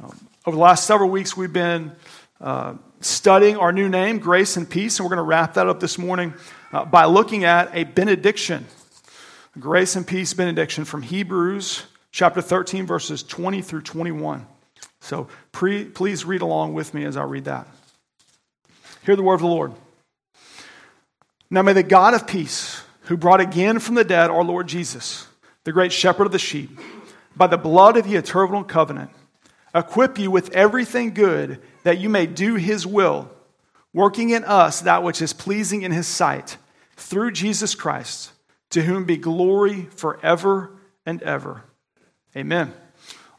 Over the last several weeks, we've been uh, studying our new name, Grace and Peace, and we're going to wrap that up this morning uh, by looking at a benediction. Grace and Peace benediction from Hebrews chapter 13, verses 20 through 21. So pre- please read along with me as I read that. Hear the word of the Lord. Now may the God of peace, who brought again from the dead our Lord Jesus, the great shepherd of the sheep, by the blood of the eternal covenant, equip you with everything good that you may do his will, working in us that which is pleasing in his sight, through Jesus Christ, to whom be glory forever and ever. Amen.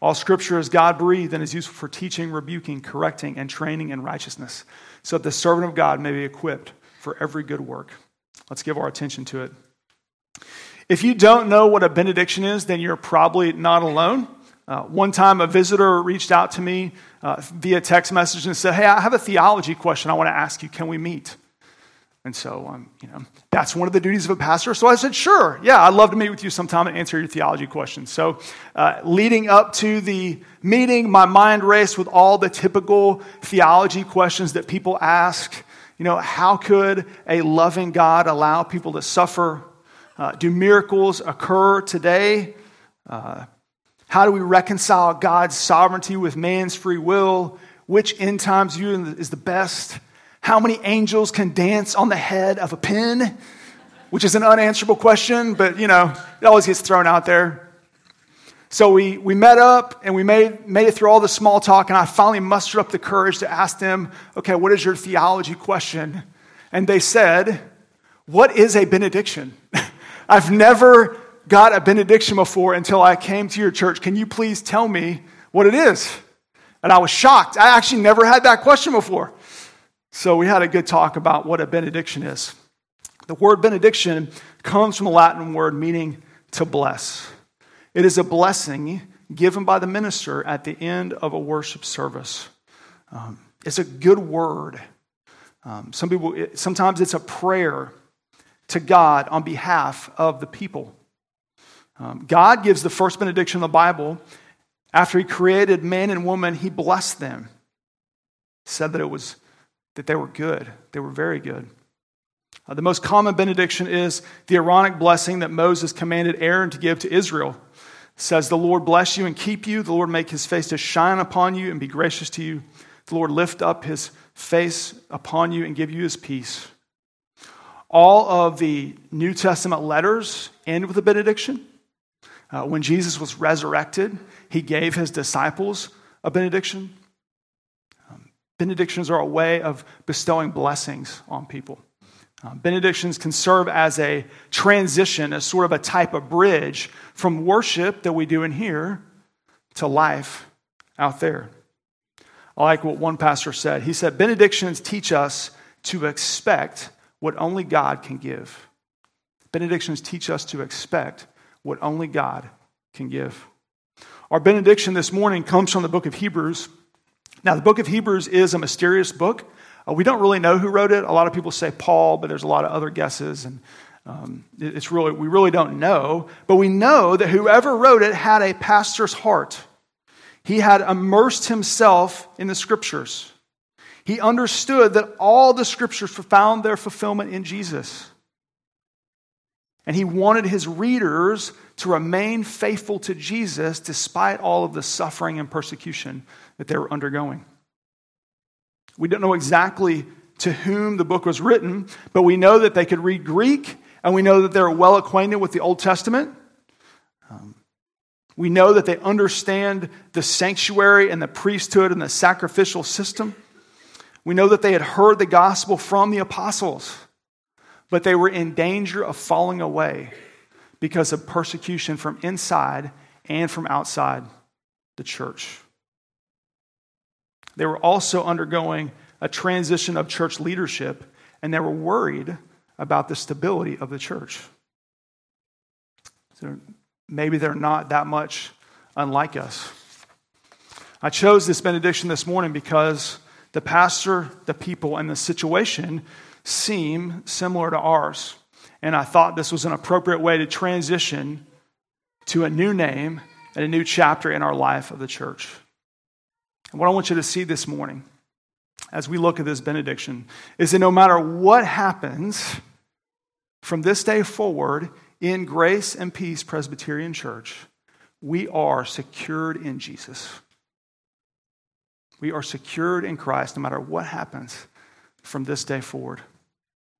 All scripture is God breathed and is useful for teaching, rebuking, correcting, and training in righteousness, so that the servant of God may be equipped for every good work. Let's give our attention to it. If you don't know what a benediction is, then you're probably not alone. Uh, one time, a visitor reached out to me uh, via text message and said, Hey, I have a theology question I want to ask you. Can we meet? And so, um, you know, that's one of the duties of a pastor. So I said, Sure, yeah, I'd love to meet with you sometime and answer your theology questions. So, uh, leading up to the meeting, my mind raced with all the typical theology questions that people ask. You know, how could a loving God allow people to suffer? Uh, do miracles occur today? How do we reconcile God's sovereignty with man's free will? Which end times view is the best? How many angels can dance on the head of a pin? Which is an unanswerable question, but you know, it always gets thrown out there. So we, we met up and we made, made it through all the small talk, and I finally mustered up the courage to ask them, okay, what is your theology question? And they said, What is a benediction? I've never got a benediction before until I came to your church. Can you please tell me what it is? And I was shocked. I actually never had that question before. So we had a good talk about what a benediction is. The word benediction comes from the Latin word meaning to bless. It is a blessing given by the minister at the end of a worship service. Um, it's a good word. Um, some people, sometimes it's a prayer to God on behalf of the people. Um, God gives the first benediction in the Bible. After he created man and woman, he blessed them. Said that it was that they were good. They were very good. Uh, the most common benediction is the Aaronic blessing that Moses commanded Aaron to give to Israel. It says, The Lord bless you and keep you. The Lord make his face to shine upon you and be gracious to you. The Lord lift up his face upon you and give you his peace. All of the New Testament letters end with a benediction. Uh, when Jesus was resurrected, he gave his disciples a benediction. Um, benedictions are a way of bestowing blessings on people. Um, benedictions can serve as a transition, as sort of a type of bridge from worship that we do in here to life out there. I like what one pastor said. He said, Benedictions teach us to expect what only God can give. Benedictions teach us to expect what only God can give. Our benediction this morning comes from the book of Hebrews. Now, the book of Hebrews is a mysterious book. Uh, we don't really know who wrote it. A lot of people say Paul, but there's a lot of other guesses, and um, it's really we really don't know. But we know that whoever wrote it had a pastor's heart. He had immersed himself in the scriptures. He understood that all the scriptures found their fulfillment in Jesus. And he wanted his readers to remain faithful to Jesus despite all of the suffering and persecution that they were undergoing. We don't know exactly to whom the book was written, but we know that they could read Greek and we know that they're well acquainted with the Old Testament. Um, we know that they understand the sanctuary and the priesthood and the sacrificial system. We know that they had heard the gospel from the apostles but they were in danger of falling away because of persecution from inside and from outside the church. They were also undergoing a transition of church leadership, and they were worried about the stability of the church. So maybe they're not that much unlike us. I chose this benediction this morning because the pastor, the people, and the situation seem similar to ours. And I thought this was an appropriate way to transition to a new name and a new chapter in our life of the church. And what I want you to see this morning as we look at this benediction is that no matter what happens from this day forward in Grace and Peace Presbyterian Church, we are secured in Jesus. We are secured in Christ no matter what happens from this day forward.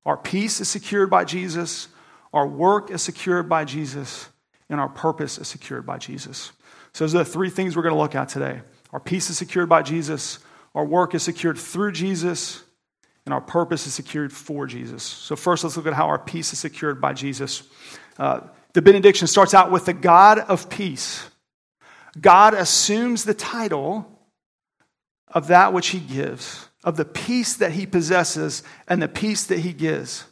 Our peace is secured by Jesus, our work is secured by Jesus, and our purpose is secured by Jesus. So, those are the three things we're going to look at today. Our peace is secured by Jesus, our work is secured through Jesus, and our purpose is secured for Jesus. So, first, let's look at how our peace is secured by Jesus. Uh, the benediction starts out with the God of peace. God assumes the title of that which he gives, of the peace that he possesses and the peace that he gives.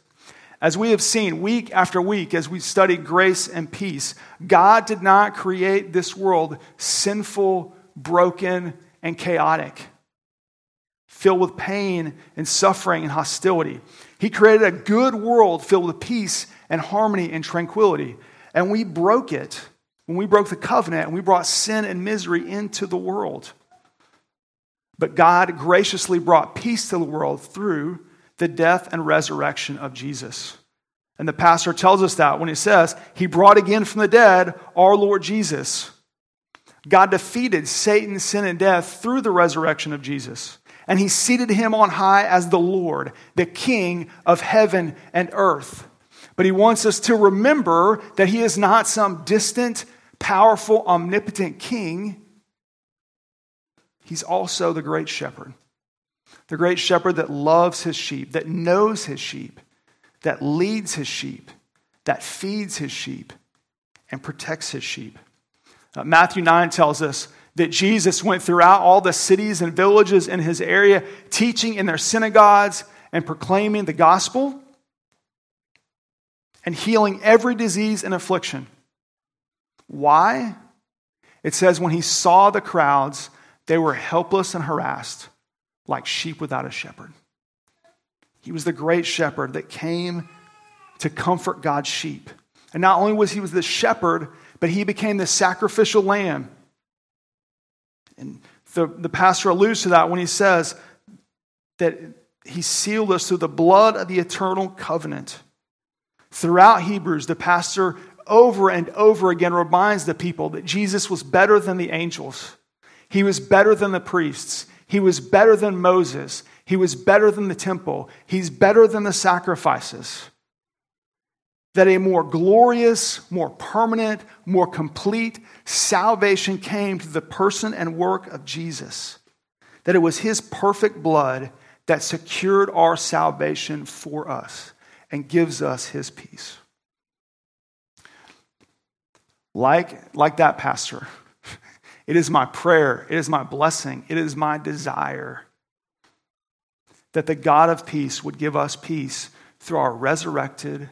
As we have seen week after week as we study grace and peace, God did not create this world sinful, broken, and chaotic, filled with pain and suffering and hostility. He created a good world filled with peace and harmony and tranquility. And we broke it when we broke the covenant and we brought sin and misery into the world. But God graciously brought peace to the world through the death and resurrection of Jesus. And the pastor tells us that when he says, He brought again from the dead our Lord Jesus. God defeated Satan, sin, and death through the resurrection of Jesus. And he seated him on high as the Lord, the King of heaven and earth. But he wants us to remember that he is not some distant, powerful, omnipotent king. He's also the great shepherd. The great shepherd that loves his sheep, that knows his sheep, that leads his sheep, that feeds his sheep, and protects his sheep. Uh, Matthew 9 tells us that Jesus went throughout all the cities and villages in his area, teaching in their synagogues and proclaiming the gospel and healing every disease and affliction. Why? It says, when he saw the crowds, they were helpless and harassed, like sheep without a shepherd. He was the great shepherd that came to comfort God's sheep. And not only was he was the shepherd, but he became the sacrificial lamb. And the, the pastor alludes to that when he says that he sealed us through the blood of the eternal covenant. Throughout Hebrews, the pastor over and over again reminds the people that Jesus was better than the angels. He was better than the priests. He was better than Moses. He was better than the temple. He's better than the sacrifices. That a more glorious, more permanent, more complete salvation came to the person and work of Jesus. That it was his perfect blood that secured our salvation for us and gives us his peace. Like, like that pastor, it is my prayer, it is my blessing, it is my desire that the God of peace would give us peace through our resurrected,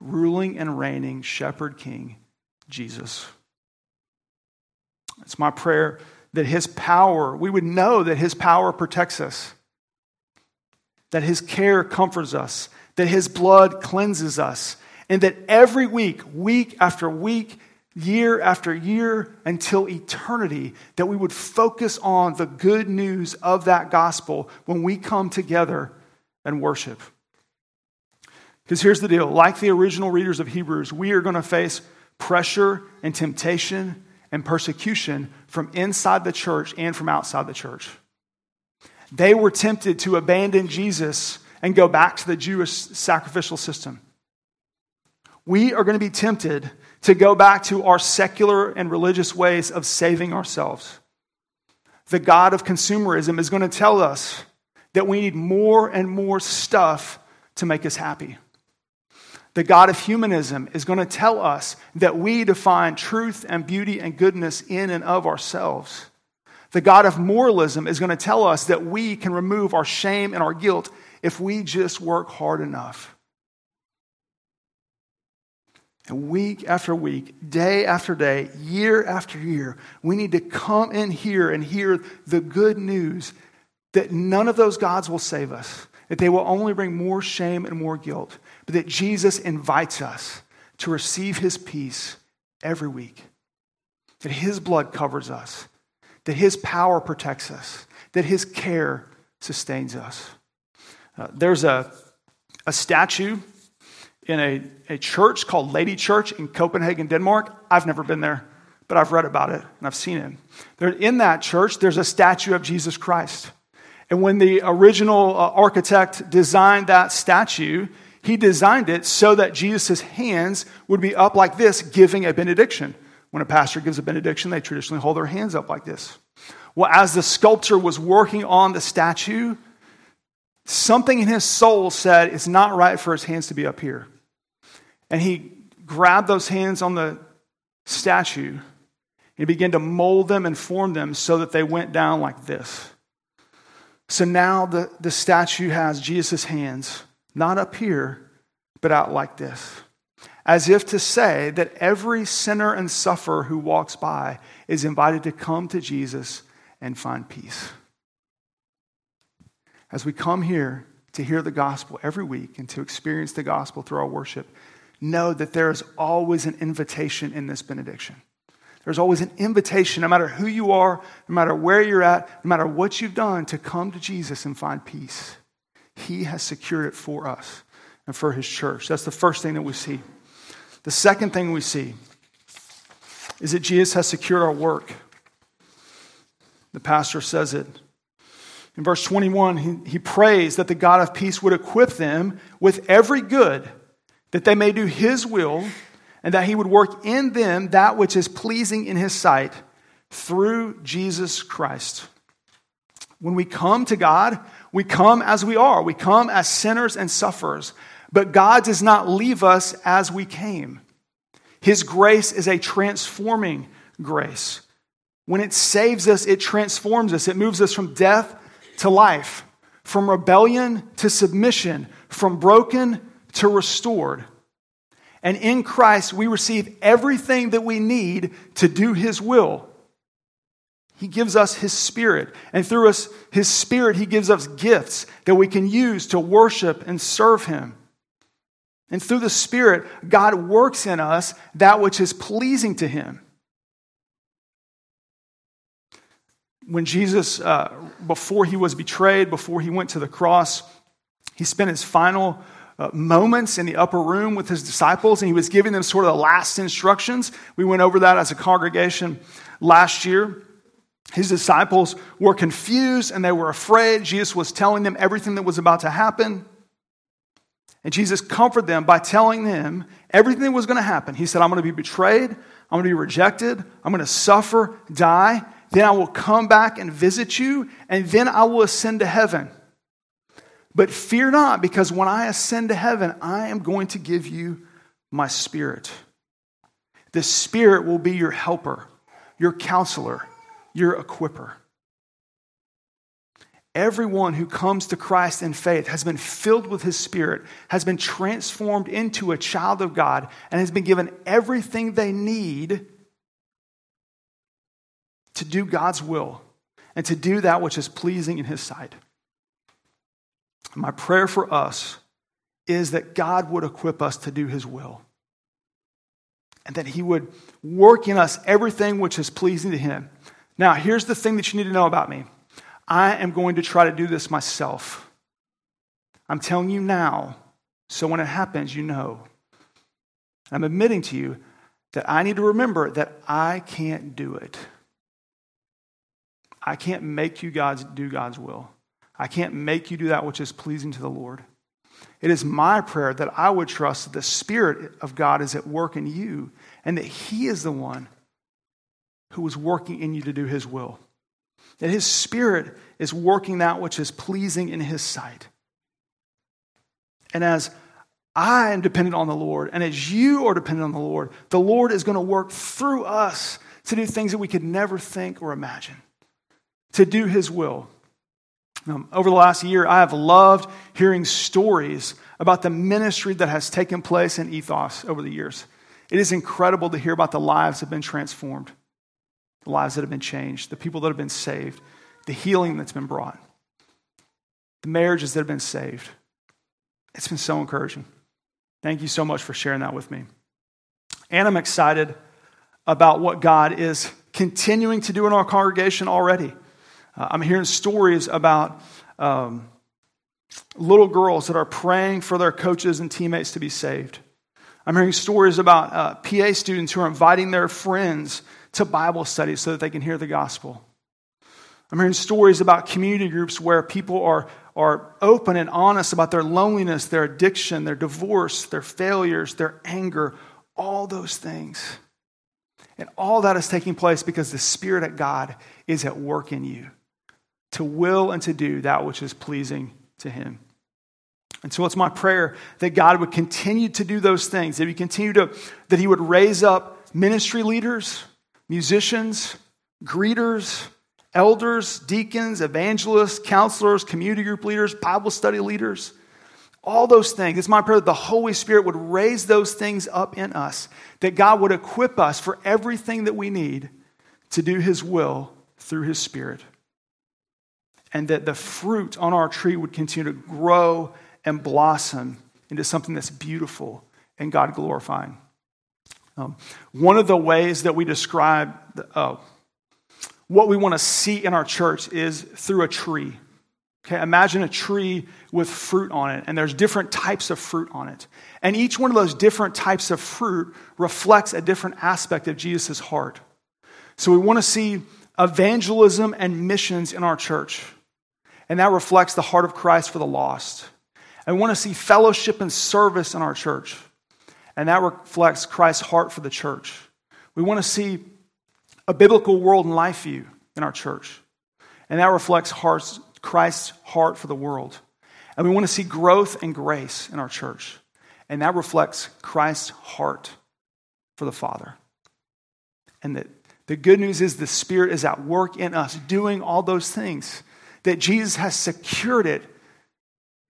ruling and reigning shepherd king, Jesus. It's my prayer that his power, we would know that his power protects us, that his care comforts us, that his blood cleanses us, and that every week, week after week, year after year until eternity, that we would focus on the good news of that gospel when we come together and worship. Because here's the deal like the original readers of Hebrews, we are going to face pressure and temptation and persecution from inside the church and from outside the church. They were tempted to abandon Jesus and go back to the Jewish sacrificial system. We are going to be tempted to go back to our secular and religious ways of saving ourselves. The God of consumerism is going to tell us that we need more and more stuff to make us happy. The God of humanism is going to tell us that we define truth and beauty and goodness in and of ourselves. The God of moralism is going to tell us that we can remove our shame and our guilt if we just work hard enough. And week after week, day after day, year after year, we need to come in here and hear the good news that none of those gods will save us, that they will only bring more shame and more guilt, but that Jesus invites us to receive his peace every week, that his blood covers us, that His power protects us, that His care sustains us. Uh, there's a, a statue in a, a church called Lady Church in Copenhagen, Denmark. I've never been there, but I've read about it and I've seen it. There, in that church, there's a statue of Jesus Christ. And when the original uh, architect designed that statue, he designed it so that Jesus' hands would be up like this, giving a benediction. When a pastor gives a benediction, they traditionally hold their hands up like this. Well, as the sculptor was working on the statue, something in his soul said it's not right for his hands to be up here. And he grabbed those hands on the statue and began to mold them and form them so that they went down like this. So now the, the statue has Jesus' hands, not up here, but out like this. As if to say that every sinner and sufferer who walks by is invited to come to Jesus and find peace. As we come here to hear the gospel every week and to experience the gospel through our worship, know that there is always an invitation in this benediction. There's always an invitation, no matter who you are, no matter where you're at, no matter what you've done, to come to Jesus and find peace. He has secured it for us and for his church. That's the first thing that we see. The second thing we see is that Jesus has secured our work. The pastor says it. In verse 21, he, he prays that the God of peace would equip them with every good, that they may do his will and that he would work in them that which is pleasing in his sight through Jesus Christ. When we come to God, we come as we are. We come as sinners and sufferers. But God does not leave us as we came. His grace is a transforming grace. When it saves us, it transforms us. It moves us from death to life, from rebellion to submission, from broken to restored. And in Christ, we receive everything that we need to do His will. He gives us His Spirit. And through us, His Spirit, He gives us gifts that we can use to worship and serve Him. And through the Spirit, God works in us that which is pleasing to Him. When Jesus, uh, before He was betrayed, before He went to the cross, He spent His final uh, moments in the upper room with his disciples, and he was giving them sort of the last instructions. We went over that as a congregation last year. His disciples were confused and they were afraid. Jesus was telling them everything that was about to happen. And Jesus comforted them by telling them everything that was going to happen. He said, I'm going to be betrayed. I'm going to be rejected. I'm going to suffer, die. Then I will come back and visit you. And then I will ascend to heaven. But fear not, because when I ascend to heaven, I am going to give you my spirit. The spirit will be your helper, your counselor, your equiper. Everyone who comes to Christ in faith has been filled with his spirit, has been transformed into a child of God, and has been given everything they need to do God's will and to do that which is pleasing in his sight. My prayer for us is that God would equip us to do his will. And that he would work in us everything which is pleasing to him. Now, here's the thing that you need to know about me I am going to try to do this myself. I'm telling you now, so when it happens, you know. I'm admitting to you that I need to remember that I can't do it. I can't make you God's do God's will. I can't make you do that which is pleasing to the Lord. It is my prayer that I would trust that the Spirit of God is at work in you and that He is the one who is working in you to do His will. That His Spirit is working that which is pleasing in His sight. And as I am dependent on the Lord, and as you are dependent on the Lord, the Lord is going to work through us to do things that we could never think or imagine, to do His will. Um, over the last year, I have loved hearing stories about the ministry that has taken place in Ethos over the years. It is incredible to hear about the lives that have been transformed, the lives that have been changed, the people that have been saved, the healing that's been brought, the marriages that have been saved. It's been so encouraging. Thank you so much for sharing that with me. And I'm excited about what God is continuing to do in our congregation already. Uh, I'm hearing stories about um, little girls that are praying for their coaches and teammates to be saved. I'm hearing stories about uh, PA students who are inviting their friends to Bible studies so that they can hear the gospel. I'm hearing stories about community groups where people are, are open and honest about their loneliness, their addiction, their divorce, their failures, their anger, all those things. And all that is taking place because the Spirit of God is at work in you to will and to do that which is pleasing to Him. And so it's my prayer that God would continue to do those things, that He continue to, that He would raise up ministry leaders, musicians, greeters, elders, deacons, evangelists, counselors, community group leaders, Bible study leaders, all those things. It's my prayer that the Holy Spirit would raise those things up in us, that God would equip us for everything that we need to do His will through His Spirit. And that the fruit on our tree would continue to grow and blossom into something that's beautiful and God glorifying. Um, one of the ways that we describe the, uh, what we want to see in our church is through a tree. Okay, imagine a tree with fruit on it, and there's different types of fruit on it. And each one of those different types of fruit reflects a different aspect of Jesus' heart. So we want to see evangelism and missions in our church, and that reflects the heart of Christ for the lost. And we want to see fellowship and service in our church, and that reflects Christ's heart for the church. We want to see a biblical world and life view in our church. And that reflects Christ's heart for the world. And we want to see growth and grace in our church. And that reflects Christ's heart for the Father. And that the good news is the Spirit is at work in us, doing all those things. That Jesus has secured it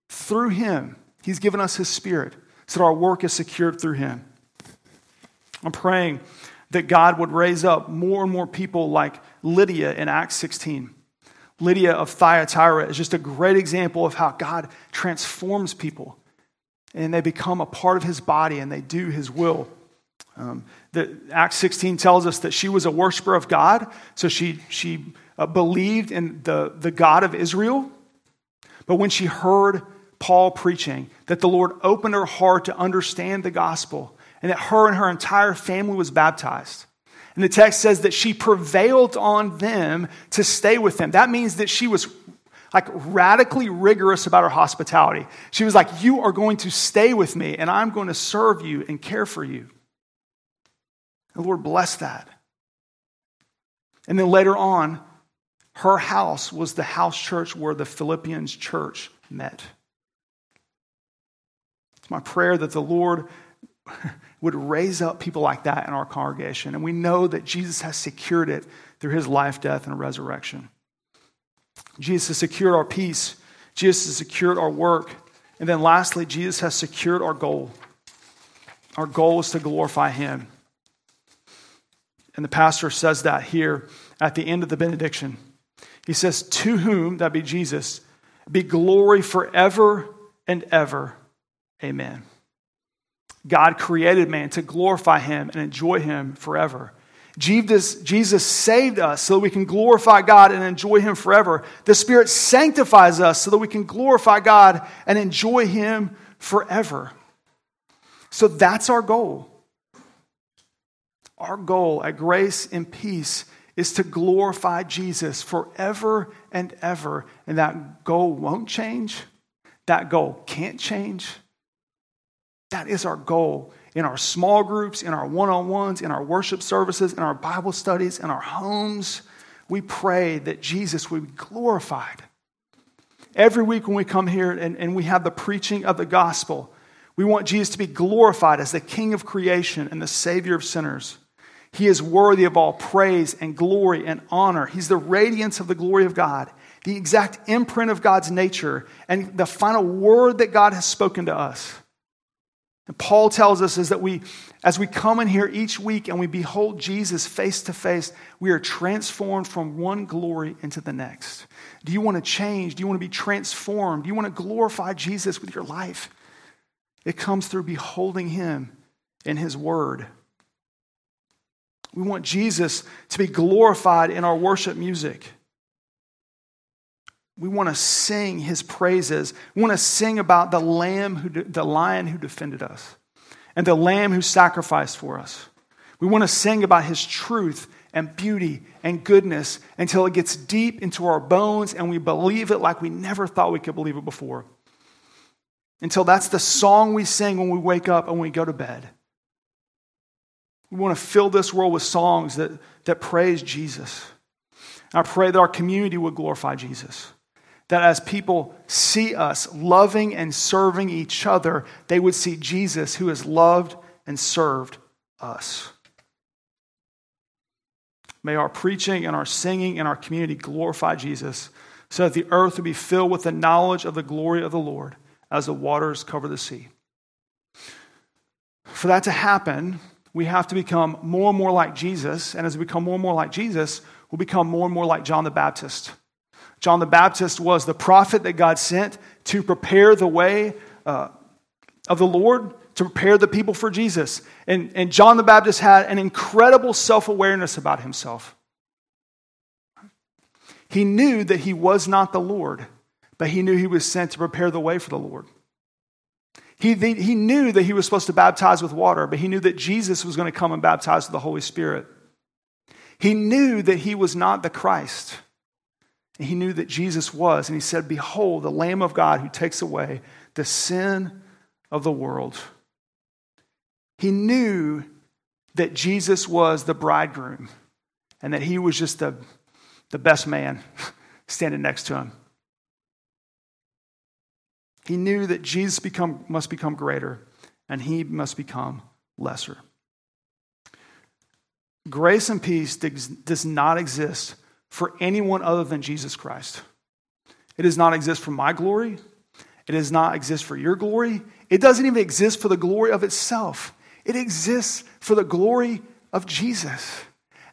through Him. He's given us His Spirit so that our work is secured through Him. I'm praying that God would raise up more and more people like Lydia in Acts 16. Lydia of Thyatira is just a great example of how God transforms people and they become a part of his body and they do his will. Um, the, Acts 16 tells us that she was a worshiper of God, so she, she uh, believed in the, the God of Israel. But when she heard Paul preaching, that the Lord opened her heart to understand the gospel and that her and her entire family was baptized. And the text says that she prevailed on them to stay with them. That means that she was like radically rigorous about her hospitality. She was like, You are going to stay with me, and I'm going to serve you and care for you. The Lord blessed that. And then later on, her house was the house church where the Philippians church met. It's my prayer that the Lord would raise up people like that in our congregation. And we know that Jesus has secured it through his life, death, and resurrection. Jesus has secured our peace, Jesus has secured our work. And then lastly, Jesus has secured our goal. Our goal is to glorify him. And the pastor says that here at the end of the benediction. He says, To whom, that be Jesus, be glory forever and ever. Amen. God created man to glorify him and enjoy him forever. Jesus, Jesus saved us so that we can glorify God and enjoy him forever. The Spirit sanctifies us so that we can glorify God and enjoy him forever. So that's our goal. Our goal at Grace and Peace is to glorify Jesus forever and ever. And that goal won't change. That goal can't change. That is our goal in our small groups, in our one on ones, in our worship services, in our Bible studies, in our homes. We pray that Jesus would be glorified. Every week when we come here and, and we have the preaching of the gospel, we want Jesus to be glorified as the King of creation and the Savior of sinners. He is worthy of all praise and glory and honor. He's the radiance of the glory of God, the exact imprint of God's nature, and the final word that God has spoken to us. And Paul tells us is that we, as we come in here each week and we behold Jesus face to face, we are transformed from one glory into the next. Do you want to change? Do you want to be transformed? Do you want to glorify Jesus with your life? It comes through beholding him in his word. We want Jesus to be glorified in our worship music. We want to sing his praises. We want to sing about the lamb who the lion who defended us and the lamb who sacrificed for us. We want to sing about his truth and beauty and goodness until it gets deep into our bones and we believe it like we never thought we could believe it before. Until that's the song we sing when we wake up and we go to bed. We want to fill this world with songs that, that praise Jesus. I pray that our community would glorify Jesus. That as people see us loving and serving each other, they would see Jesus who has loved and served us. May our preaching and our singing and our community glorify Jesus so that the earth would be filled with the knowledge of the glory of the Lord as the waters cover the sea. For that to happen, we have to become more and more like Jesus. And as we become more and more like Jesus, we'll become more and more like John the Baptist. John the Baptist was the prophet that God sent to prepare the way uh, of the Lord, to prepare the people for Jesus. And, and John the Baptist had an incredible self awareness about himself. He knew that he was not the Lord, but he knew he was sent to prepare the way for the Lord. He, he knew that he was supposed to baptize with water, but he knew that Jesus was going to come and baptize with the Holy Spirit. He knew that he was not the Christ. And he knew that Jesus was. And he said, Behold, the Lamb of God who takes away the sin of the world. He knew that Jesus was the bridegroom and that he was just the, the best man standing next to him. He knew that Jesus become, must become greater and he must become lesser. Grace and peace does not exist for anyone other than Jesus Christ. It does not exist for my glory. It does not exist for your glory. It doesn't even exist for the glory of itself. It exists for the glory of Jesus.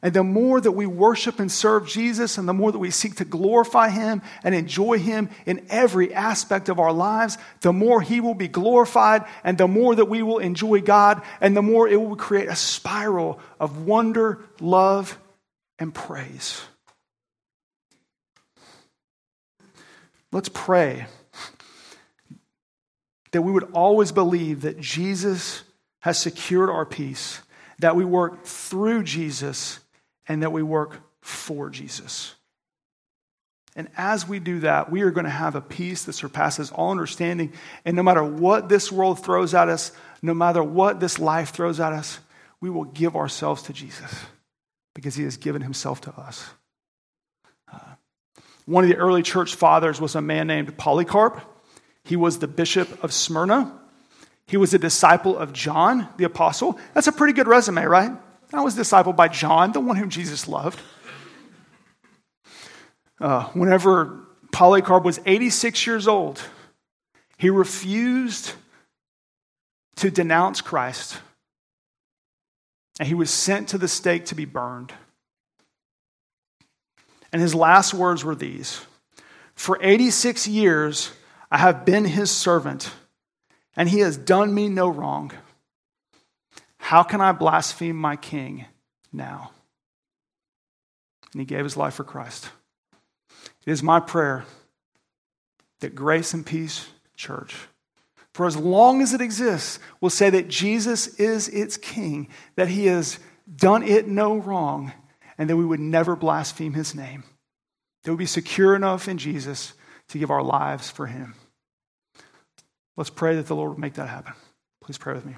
And the more that we worship and serve Jesus, and the more that we seek to glorify Him and enjoy Him in every aspect of our lives, the more He will be glorified, and the more that we will enjoy God, and the more it will create a spiral of wonder, love, and praise. Let's pray that we would always believe that Jesus has secured our peace, that we work through Jesus and that we work for Jesus. And as we do that, we are going to have a peace that surpasses all understanding. And no matter what this world throws at us, no matter what this life throws at us, we will give ourselves to Jesus because he has given himself to us. Uh, one of the early church fathers was a man named Polycarp. He was the bishop of Smyrna. He was a disciple of John the apostle. That's a pretty good resume, right? I was discipled by John, the one whom Jesus loved. Uh, whenever Polycarp was 86 years old, he refused to denounce Christ, and he was sent to the stake to be burned. And his last words were these For 86 years, I have been his servant, and he has done me no wrong. How can I blaspheme my king now? And he gave his life for Christ. It is my prayer that Grace and Peace Church, for as long as it exists, will say that Jesus is its king, that he has done it no wrong, and that we would never blaspheme his name. That we be secure enough in Jesus to give our lives for him. Let's pray that the Lord will make that happen. Please pray with me.